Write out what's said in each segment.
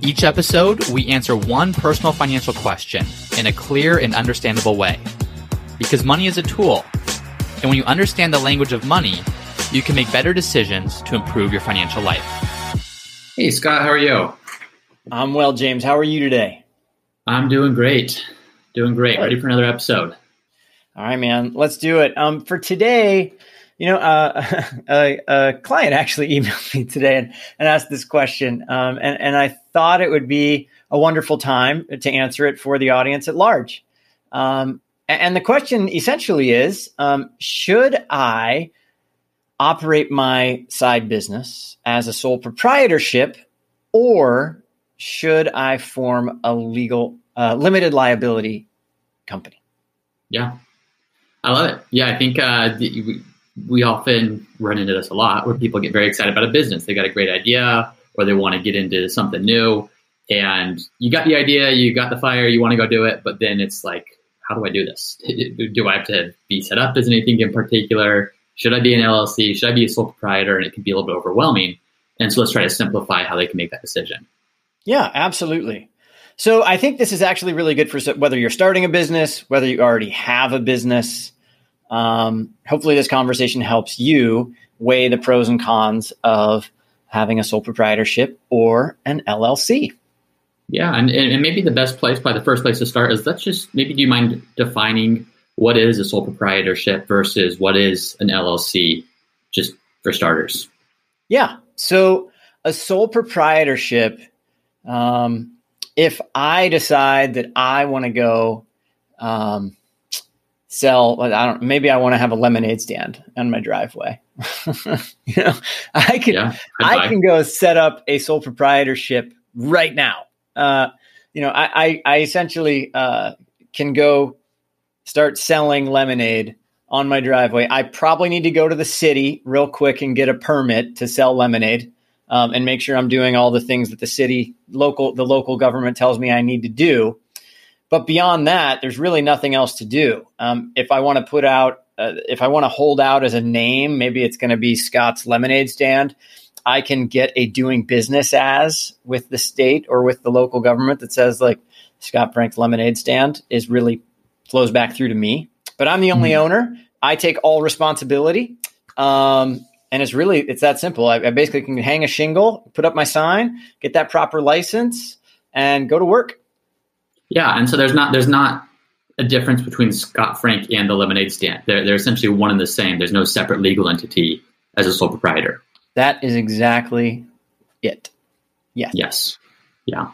Each episode, we answer one personal financial question in a clear and understandable way. Because money is a tool, and when you understand the language of money, you can make better decisions to improve your financial life. Hey, Scott, how are you? I'm well, James. How are you today? I'm doing great. Doing great. Ready for another episode. All right, man. Let's do it. Um, for today, you know, uh, a, a, client actually emailed me today and, and asked this question, um, and, and I thought it would be a wonderful time to answer it for the audience at large. Um, and the question essentially is um, Should I operate my side business as a sole proprietorship, or should I form a legal uh, limited liability company? Yeah, I love it. Yeah, I think uh, we often run into this a lot where people get very excited about a business. They got a great idea or they want to get into something new. And you got the idea, you got the fire, you want to go do it, but then it's like, how do I do this? Do I have to be set up as anything in particular? Should I be an LLC? Should I be a sole proprietor? And it can be a little bit overwhelming. And so let's try to simplify how they can make that decision. Yeah, absolutely. So I think this is actually really good for whether you're starting a business, whether you already have a business, um, hopefully, this conversation helps you weigh the pros and cons of having a sole proprietorship or an LLC. Yeah, and, and maybe the best place, by the first place to start, is let's just maybe do you mind defining what is a sole proprietorship versus what is an LLC, just for starters? Yeah. So a sole proprietorship, um, if I decide that I want to go um, sell i don't maybe i want to have a lemonade stand on my driveway. You know i can yeah, i can go set up a sole proprietorship right now. Uh, you know I, I, I essentially uh, can go start selling lemonade on my driveway. I probably need to go to the city real quick and get a permit to sell lemonade um, and make sure i'm doing all the things that the city local the local government tells me i need to do but beyond that, there's really nothing else to do. Um, if I want to put out, uh, if I want to hold out as a name, maybe it's going to be Scott's Lemonade Stand. I can get a doing business as with the state or with the local government that says like Scott Frank's Lemonade Stand is really flows back through to me. But I'm the only mm-hmm. owner. I take all responsibility. Um, and it's really it's that simple. I, I basically can hang a shingle, put up my sign, get that proper license, and go to work. Yeah, and so there's not there's not a difference between Scott Frank and the lemonade stand. They're they're essentially one and the same. There's no separate legal entity as a sole proprietor. That is exactly it. Yes. Yes. Yeah.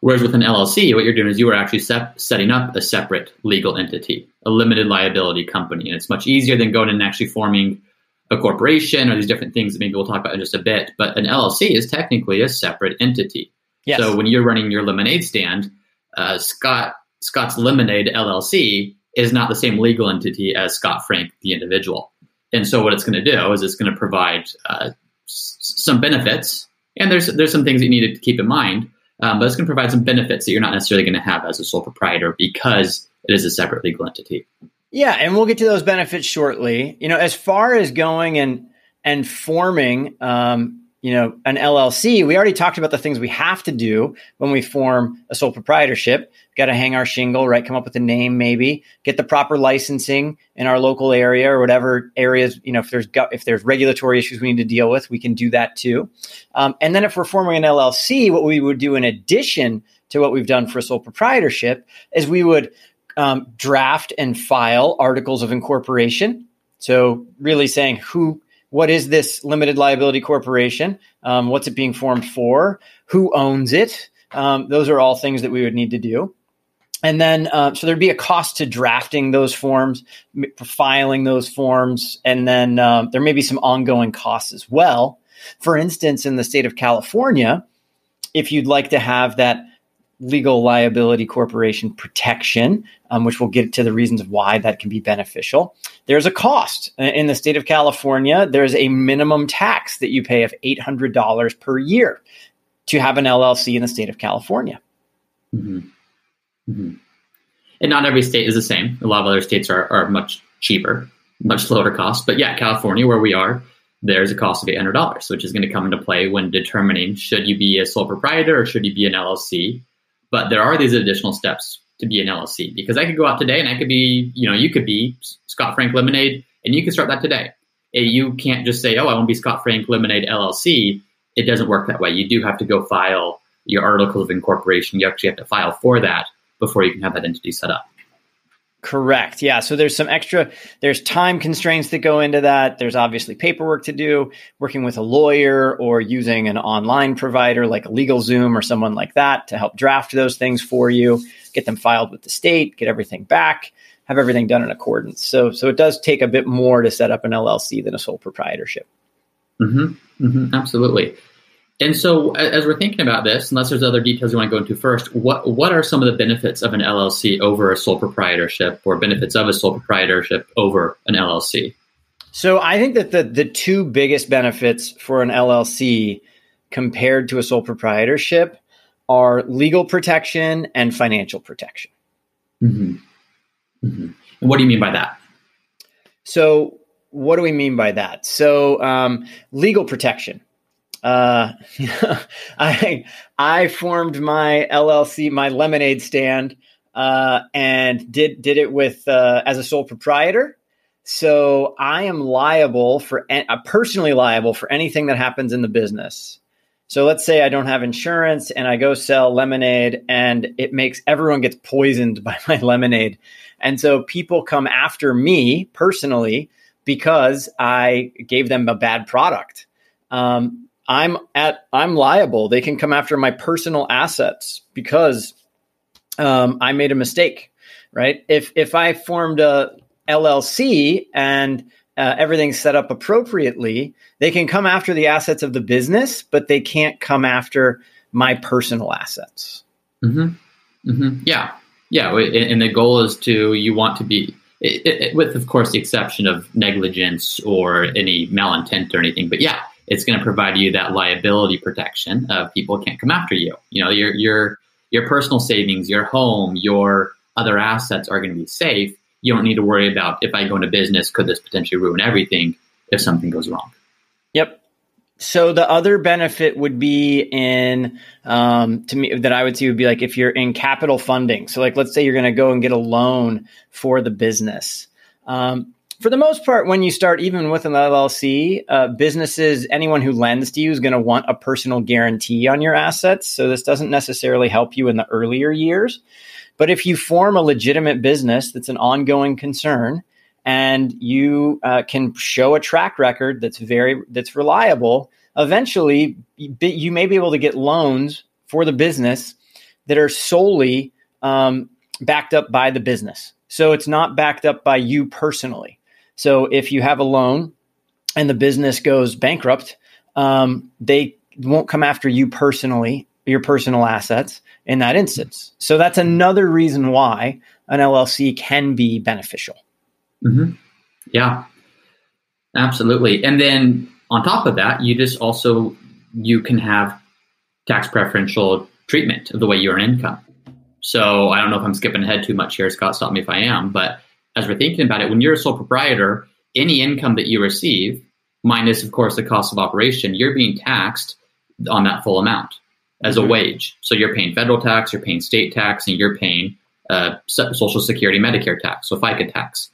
Whereas with an LLC, what you're doing is you are actually set, setting up a separate legal entity, a limited liability company, and it's much easier than going and actually forming a corporation or these different things that maybe we'll talk about in just a bit. But an LLC is technically a separate entity. Yes. So when you're running your lemonade stand, uh, Scott Scott's Lemonade LLC is not the same legal entity as Scott Frank, the individual. And so what it's going to do is it's going to provide uh, s- some benefits, and there's there's some things that you need to keep in mind. Um, but it's going to provide some benefits that you're not necessarily going to have as a sole proprietor because it is a separate legal entity. Yeah, and we'll get to those benefits shortly. You know, as far as going and and forming um, you know, an LLC, we already talked about the things we have to do when we form a sole proprietorship. Got to hang our shingle, right? Come up with a name, maybe get the proper licensing in our local area or whatever areas. You know, if there's if there's regulatory issues we need to deal with, we can do that too. Um, and then if we're forming an LLC, what we would do in addition to what we've done for a sole proprietorship is we would um, draft and file articles of incorporation. So really saying who what is this limited liability corporation? Um, what's it being formed for? Who owns it? Um, those are all things that we would need to do. And then, uh, so there'd be a cost to drafting those forms, filing those forms, and then um, there may be some ongoing costs as well. For instance, in the state of California, if you'd like to have that legal liability corporation protection, um, which we'll get to the reasons why that can be beneficial. There's a cost. In the state of California, there's a minimum tax that you pay of $800 per year to have an LLC in the state of California. Mm-hmm. Mm-hmm. And not every state is the same. A lot of other states are, are much cheaper, much lower cost. But yeah, California, where we are, there's a cost of $800, which is going to come into play when determining should you be a sole proprietor or should you be an LLC. But there are these additional steps to be an LLC because I could go out today and I could be, you know, you could be Scott Frank Lemonade and you can start that today. You can't just say, oh, I want to be Scott Frank Lemonade LLC. It doesn't work that way. You do have to go file your articles of incorporation. You actually have to file for that before you can have that entity set up. Correct. Yeah. So there's some extra, there's time constraints that go into that. There's obviously paperwork to do, working with a lawyer or using an online provider like LegalZoom or someone like that to help draft those things for you, get them filed with the state, get everything back, have everything done in accordance. So, so it does take a bit more to set up an LLC than a sole proprietorship. Mm-hmm. Mm-hmm. Absolutely. And so, as we're thinking about this, unless there's other details you want to go into first, what what are some of the benefits of an LLC over a sole proprietorship, or benefits of a sole proprietorship over an LLC? So, I think that the the two biggest benefits for an LLC compared to a sole proprietorship are legal protection and financial protection. Mm-hmm. Mm-hmm. And what do you mean by that? So, what do we mean by that? So, um, legal protection uh, I I formed my LLC, my lemonade stand, uh, and did did it with uh, as a sole proprietor. So I am liable for uh, personally liable for anything that happens in the business. So let's say I don't have insurance and I go sell lemonade and it makes everyone gets poisoned by my lemonade. And so people come after me personally because I gave them a bad product. Um, I'm at I'm liable. They can come after my personal assets because um, I made a mistake, right? If if I formed a LLC and uh, everything's set up appropriately, they can come after the assets of the business, but they can't come after my personal assets. Mm-hmm. Mm-hmm. Yeah, yeah, and the goal is to you want to be it, it, with, of course, the exception of negligence or any malintent or anything. But yeah, it's going to provide you that liability protection of people can't come after you. You know, your your your personal savings, your home, your other assets are going to be safe. You don't need to worry about if I go into business, could this potentially ruin everything if something goes wrong? Yep. So the other benefit would be in um, to me that I would see would be like if you're in capital funding. So like let's say you're going to go and get a loan for the business. Um, for the most part, when you start, even with an LLC, uh, businesses, anyone who lends to you is going to want a personal guarantee on your assets. So this doesn't necessarily help you in the earlier years. But if you form a legitimate business that's an ongoing concern, and you uh, can show a track record that's very that's reliable, eventually you may be able to get loans for the business that are solely um, backed up by the business. So it's not backed up by you personally. So if you have a loan and the business goes bankrupt, um, they won't come after you personally, your personal assets in that instance. So that's another reason why an LLC can be beneficial. Mm-hmm. Yeah, absolutely. And then on top of that, you just also you can have tax preferential treatment of the way you earn income. So I don't know if I'm skipping ahead too much here. Scott, stop me if I am. But as we're thinking about it, when you're a sole proprietor, any income that you receive, minus, of course, the cost of operation, you're being taxed on that full amount as mm-hmm. a wage. So you're paying federal tax, you're paying state tax, and you're paying uh, Social Security, Medicare tax, so FICA tax.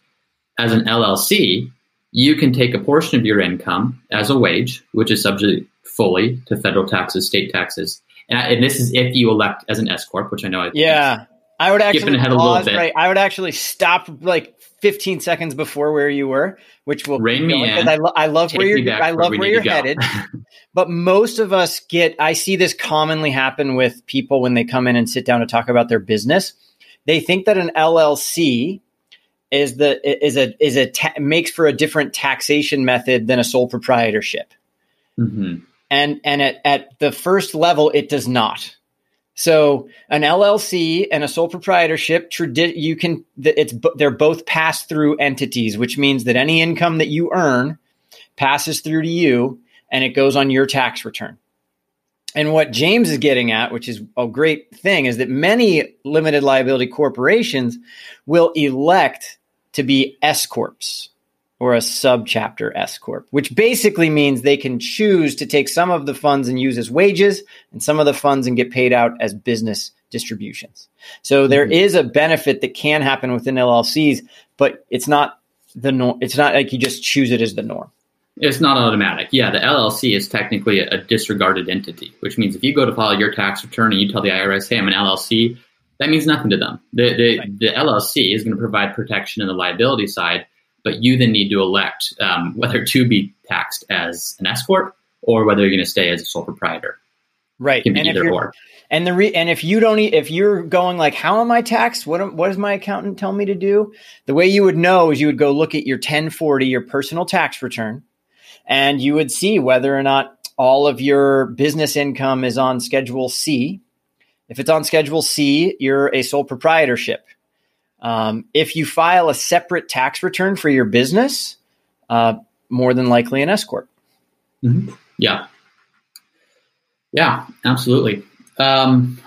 As an LLC, you can take a portion of your income as a wage, which is subject fully to federal taxes, state taxes, and, and this is if you elect as an S corp, which I know. I yeah, I would actually pause, right. I would actually stop like 15 seconds before where you were, which will rein me in. I, lo- I love where you're. I love where, where you're headed. but most of us get. I see this commonly happen with people when they come in and sit down to talk about their business. They think that an LLC is the is a is a ta- makes for a different taxation method than a sole proprietorship. Mm-hmm. And and at, at the first level, it does not. So an LLC and a sole proprietorship, you can it's they're both pass through entities, which means that any income that you earn passes through to you and it goes on your tax return. And what James is getting at, which is a great thing, is that many limited liability corporations will elect to be S corps or a subchapter S corp, which basically means they can choose to take some of the funds and use as wages and some of the funds and get paid out as business distributions. So there mm-hmm. is a benefit that can happen within LLCs, but it's not the norm. It's not like you just choose it as the norm. It's not automatic. Yeah, the LLC is technically a disregarded entity, which means if you go to file your tax return and you tell the IRS, "Hey, I'm an LLC," that means nothing to them. The the, right. the LLC is going to provide protection in the liability side, but you then need to elect um, whether to be taxed as an S corp or whether you're going to stay as a sole proprietor. Right, and either or. And the re- and if you don't, if you're going like, how am I taxed? What what does my accountant tell me to do? The way you would know is you would go look at your 1040, your personal tax return, and you would see whether or not all of your business income is on Schedule C. If it's on Schedule C, you're a sole proprietorship. Um, if you file a separate tax return for your business, uh, more than likely an S corp. Mm-hmm. Yeah, yeah, absolutely. Um,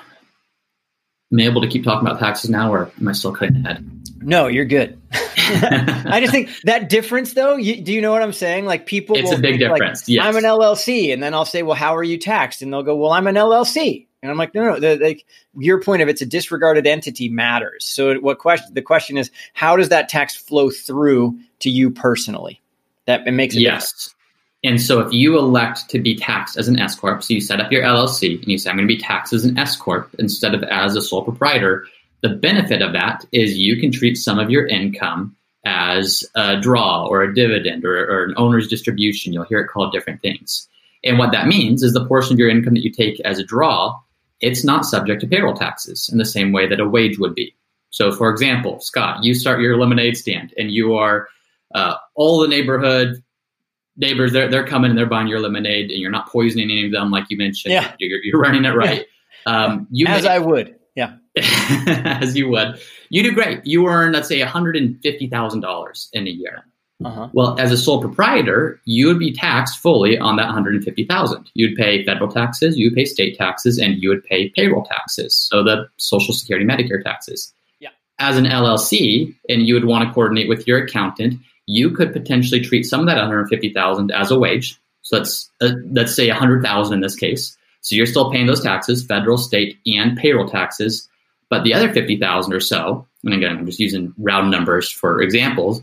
am I able to keep talking about taxes now, or am I still cutting ahead? No, you're good. I just think that difference, though. You, do you know what I'm saying? Like people, it's a big difference. Like, yes. I'm an LLC, and then I'll say, "Well, how are you taxed?" And they'll go, "Well, I'm an LLC." And I'm like, no, no, like your point of it's a disregarded entity matters. So what question? The question is, how does that tax flow through to you personally? That it makes yes. Difference. And so if you elect to be taxed as an S corp, so you set up your LLC and you say I'm going to be taxed as an S corp instead of as a sole proprietor. The benefit of that is you can treat some of your income as a draw or a dividend or, or an owner's distribution. You'll hear it called different things. And what that means is the portion of your income that you take as a draw it's not subject to payroll taxes in the same way that a wage would be. So, for example, Scott, you start your lemonade stand and you are uh, all the neighborhood neighbors, they're, they're coming and they're buying your lemonade and you're not poisoning any of them, like you mentioned. Yeah. You're, you're running it right. Yeah. Um, you As I would. Yeah. as you would. You do great. You earn, let's say, $150,000 in a year. Uh-huh. Well, as a sole proprietor, you would be taxed fully on that 150,000. You'd pay federal taxes, you would pay state taxes, and you would pay payroll taxes, so the Social Security, Medicare taxes. Yeah. As an LLC, and you would want to coordinate with your accountant, you could potentially treat some of that 150,000 as a wage. So let's uh, let's say 100,000 in this case. So you're still paying those taxes, federal, state, and payroll taxes. But the other 50,000 or so, and again, I'm just using round numbers for examples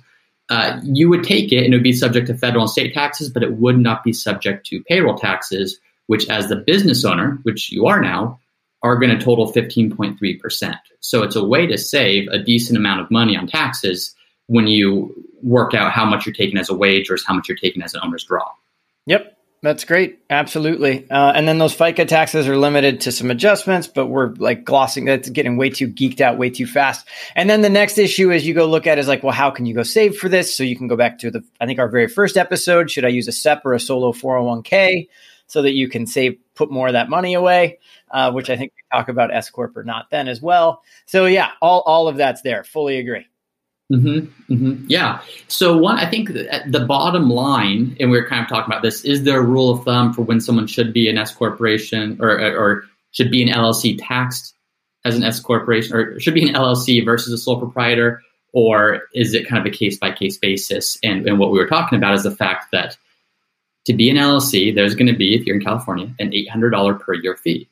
uh, you would take it and it would be subject to federal and state taxes, but it would not be subject to payroll taxes, which, as the business owner, which you are now, are going to total 15.3%. So it's a way to save a decent amount of money on taxes when you work out how much you're taking as a wage versus how much you're taking as an owner's draw. Yep. That's great. Absolutely. Uh, and then those FICA taxes are limited to some adjustments, but we're like glossing that's getting way too geeked out way too fast. And then the next issue is you go look at is like, well, how can you go save for this? So you can go back to the, I think our very first episode. Should I use a SEP or a solo 401k so that you can save, put more of that money away? Uh, which I think we talk about S Corp or not then as well. So yeah, all, all of that's there. Fully agree. Mm-hmm, mm-hmm. Yeah. So one, I think the bottom line, and we are kind of talking about this, is there a rule of thumb for when someone should be an S corporation or or should be an LLC taxed as an S corporation, or should be an LLC versus a sole proprietor, or is it kind of a case by case basis? And and what we were talking about is the fact that to be an LLC, there's going to be, if you're in California, an eight hundred dollar per year fee.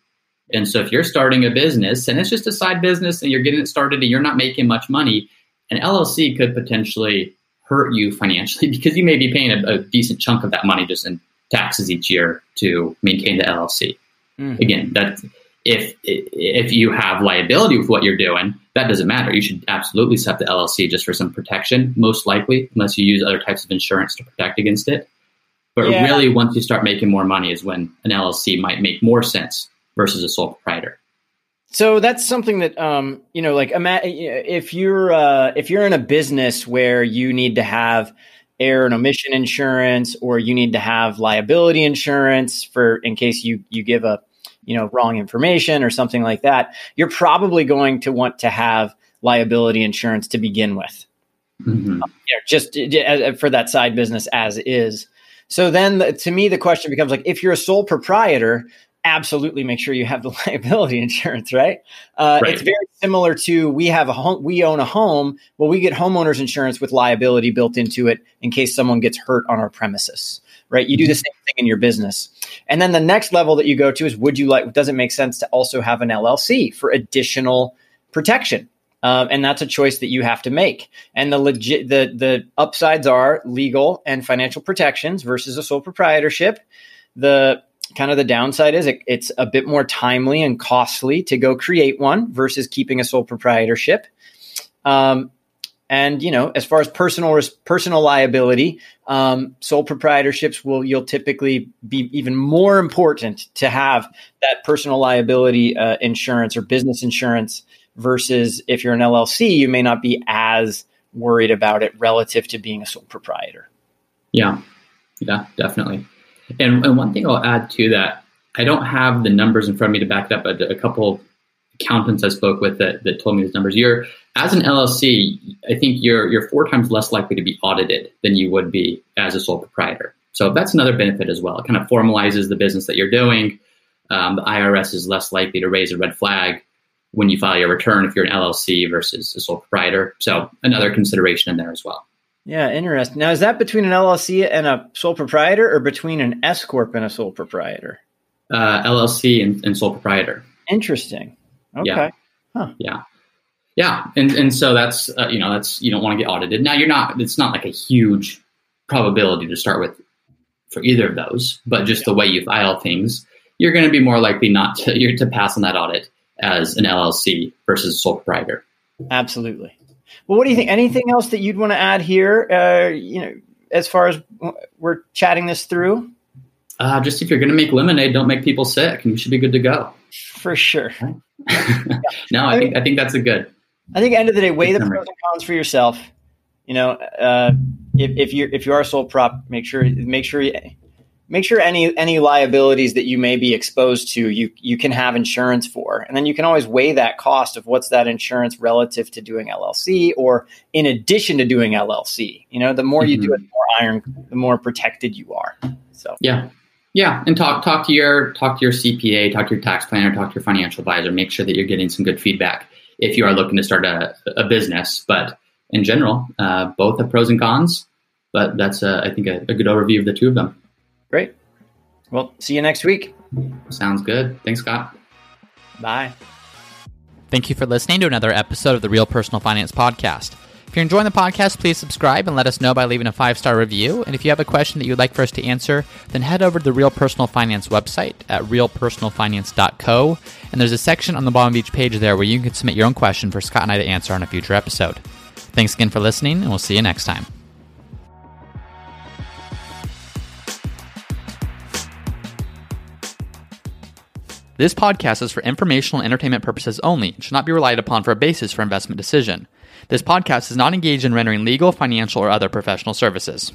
And so if you're starting a business and it's just a side business and you're getting it started and you're not making much money an LLC could potentially hurt you financially because you may be paying a, a decent chunk of that money just in taxes each year to maintain the LLC. Mm. Again, that if if you have liability with what you're doing, that doesn't matter. You should absolutely set the LLC just for some protection, most likely, unless you use other types of insurance to protect against it. But yeah. really, once you start making more money, is when an LLC might make more sense versus a sole proprietor. So that's something that um, you know, like if you're uh, if you're in a business where you need to have error and omission insurance, or you need to have liability insurance for in case you you give a you know, wrong information or something like that, you're probably going to want to have liability insurance to begin with. Mm-hmm. Um, you know, just for that side business as is. So then, the, to me, the question becomes like, if you're a sole proprietor, absolutely make sure you have the liability insurance, right? Uh, right? It's very similar to we have a home, we own a home. Well, we get homeowners insurance with liability built into it in case someone gets hurt on our premises, right? You do the mm-hmm. same thing in your business. And then the next level that you go to is would you like, does it make sense to also have an LLC for additional protection? Um, and that's a choice that you have to make. And the legit the the upsides are legal and financial protections versus a sole proprietorship. The kind of the downside is it, it's a bit more timely and costly to go create one versus keeping a sole proprietorship. Um, and you know, as far as personal personal liability, um, sole proprietorships will you'll typically be even more important to have that personal liability uh, insurance or business insurance versus if you're an LLC, you may not be as worried about it relative to being a sole proprietor. Yeah, yeah, definitely. And, and one thing I'll add to that, I don't have the numbers in front of me to back it up. but a couple accountants I spoke with that, that told me these numbers. You're as an LLC, I think you're you're four times less likely to be audited than you would be as a sole proprietor. So that's another benefit as well. It kind of formalizes the business that you're doing. Um, the IRS is less likely to raise a red flag when you file your return if you're an LLC versus a sole proprietor. So another consideration in there as well. Yeah, interesting. Now, is that between an LLC and a sole proprietor, or between an S corp and a sole proprietor? Uh, LLC and, and, sole proprietor. Interesting. Okay. Yeah. Huh. Yeah. Yeah, and and so that's uh, you know that's you don't want to get audited. Now you're not. It's not like a huge probability to start with for either of those, but just yeah. the way you file things, you're going to be more likely not to you're to pass on that audit as an LLC versus a sole proprietor. Absolutely. Well, what do you think? Anything else that you'd want to add here? Uh, you know, as far as we're chatting this through. Uh, just if you're going to make lemonade, don't make people sick, and you should be good to go. For sure. no, I, I think mean, I think that's a good. I think end of the day, weigh the pros and cons for yourself. You know, uh, if, if you if you are a sole prop, make sure make sure make sure any any liabilities that you may be exposed to you you can have insurance for. And then you can always weigh that cost of what's that insurance relative to doing llc or in addition to doing llc you know the more you mm-hmm. do it the more iron the more protected you are. So. Yeah. Yeah. And talk talk to your talk to your cpa talk to your tax planner talk to your financial advisor. Make sure that you're getting some good feedback if you are looking to start a, a business. But in general uh, both have pros and cons but that's uh, i think a, a good overview of the two of them Great. Well, see you next week. Sounds good. Thanks, Scott. Bye. Thank you for listening to another episode of the Real Personal Finance Podcast. If you're enjoying the podcast, please subscribe and let us know by leaving a five star review. And if you have a question that you'd like for us to answer, then head over to the Real Personal Finance website at realpersonalfinance.co. And there's a section on the bottom of each page there where you can submit your own question for Scott and I to answer on a future episode. Thanks again for listening, and we'll see you next time. This podcast is for informational and entertainment purposes only and should not be relied upon for a basis for investment decision. This podcast is not engaged in rendering legal, financial, or other professional services.